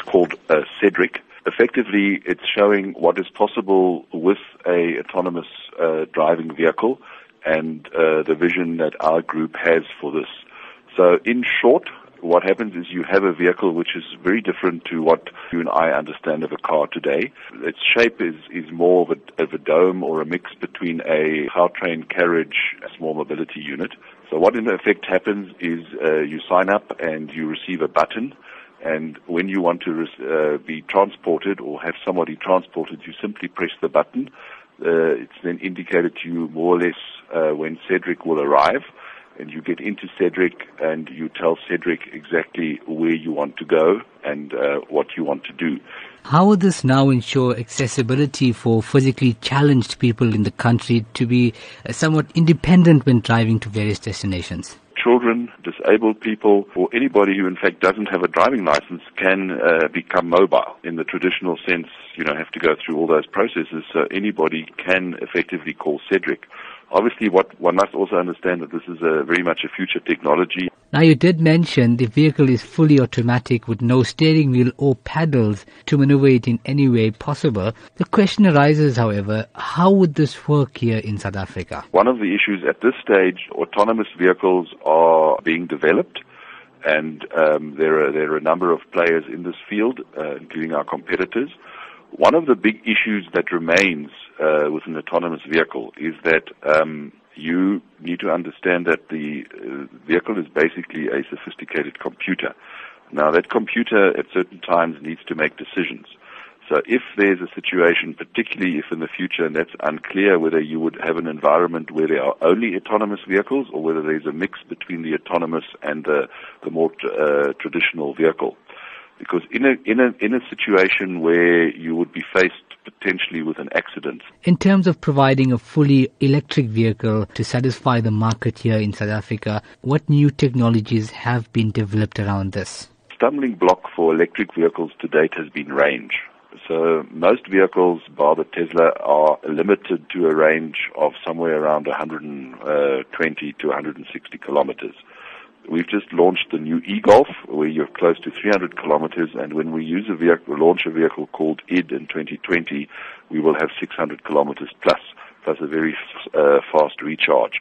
It's called uh, SEDRIC. Effectively, it's showing what is possible with a autonomous uh, driving vehicle and uh, the vision that our group has for this. So, in short, what happens is you have a vehicle which is very different to what you and I understand of a car today. Its shape is, is more of a, of a dome or a mix between a train carriage, a small mobility unit. So what in effect happens is uh, you sign up and you receive a button and when you want to uh, be transported or have somebody transported, you simply press the button. Uh, it's then indicated to you more or less uh, when SEDRIC will arrive and you get into SEDRIC and you tell SEDRIC exactly where you want to go and uh, what you want to do. How will this now ensure accessibility for physically challenged people in the country to be uh, somewhat independent when driving to various destinations? Children, disabled people, or anybody who in fact doesn't have a driving license can uh, become mobile in the traditional sense, you know, have to go through all those processes. So anybody can effectively call SEDRIC. Obviously, what one must also understand that this is a very much a future technology. Now, you did mention the vehicle is fully automatic with no steering wheel or paddles to maneuver it in any way possible. The question arises, however, how would this work here in South Africa? One of the issues at this stage, autonomous vehicles are being developed and um, there are there are a number of players in this field, uh, including our competitors. One of the big issues that remains uh, with an autonomous vehicle is that um, you need to understand that the uh, vehicle is basically a sophisticated computer. Now, that computer at certain times needs to make decisions. So if there's a situation, particularly if in the future, and that's unclear whether you would have an environment where there are only autonomous vehicles or whether there's a mix between the autonomous and the, the more uh, traditional vehicle, because in a in a in a situation where you would be faced potentially with an accident. In terms of providing a fully electric vehicle to satisfy the market here in South Africa, what new technologies have been developed around this? Stumbling block for electric vehicles to date has been range. So most vehicles, bar the Tesla, are limited to a range of somewhere around 120 uh, to 160 kilometers. We've just launched the new e-Golf, where you're close to 300 kilometers, and when we use a vehicle, launch a vehicle called ID in 2020, we will have 600 kilometers plus, plus a very uh, fast recharge.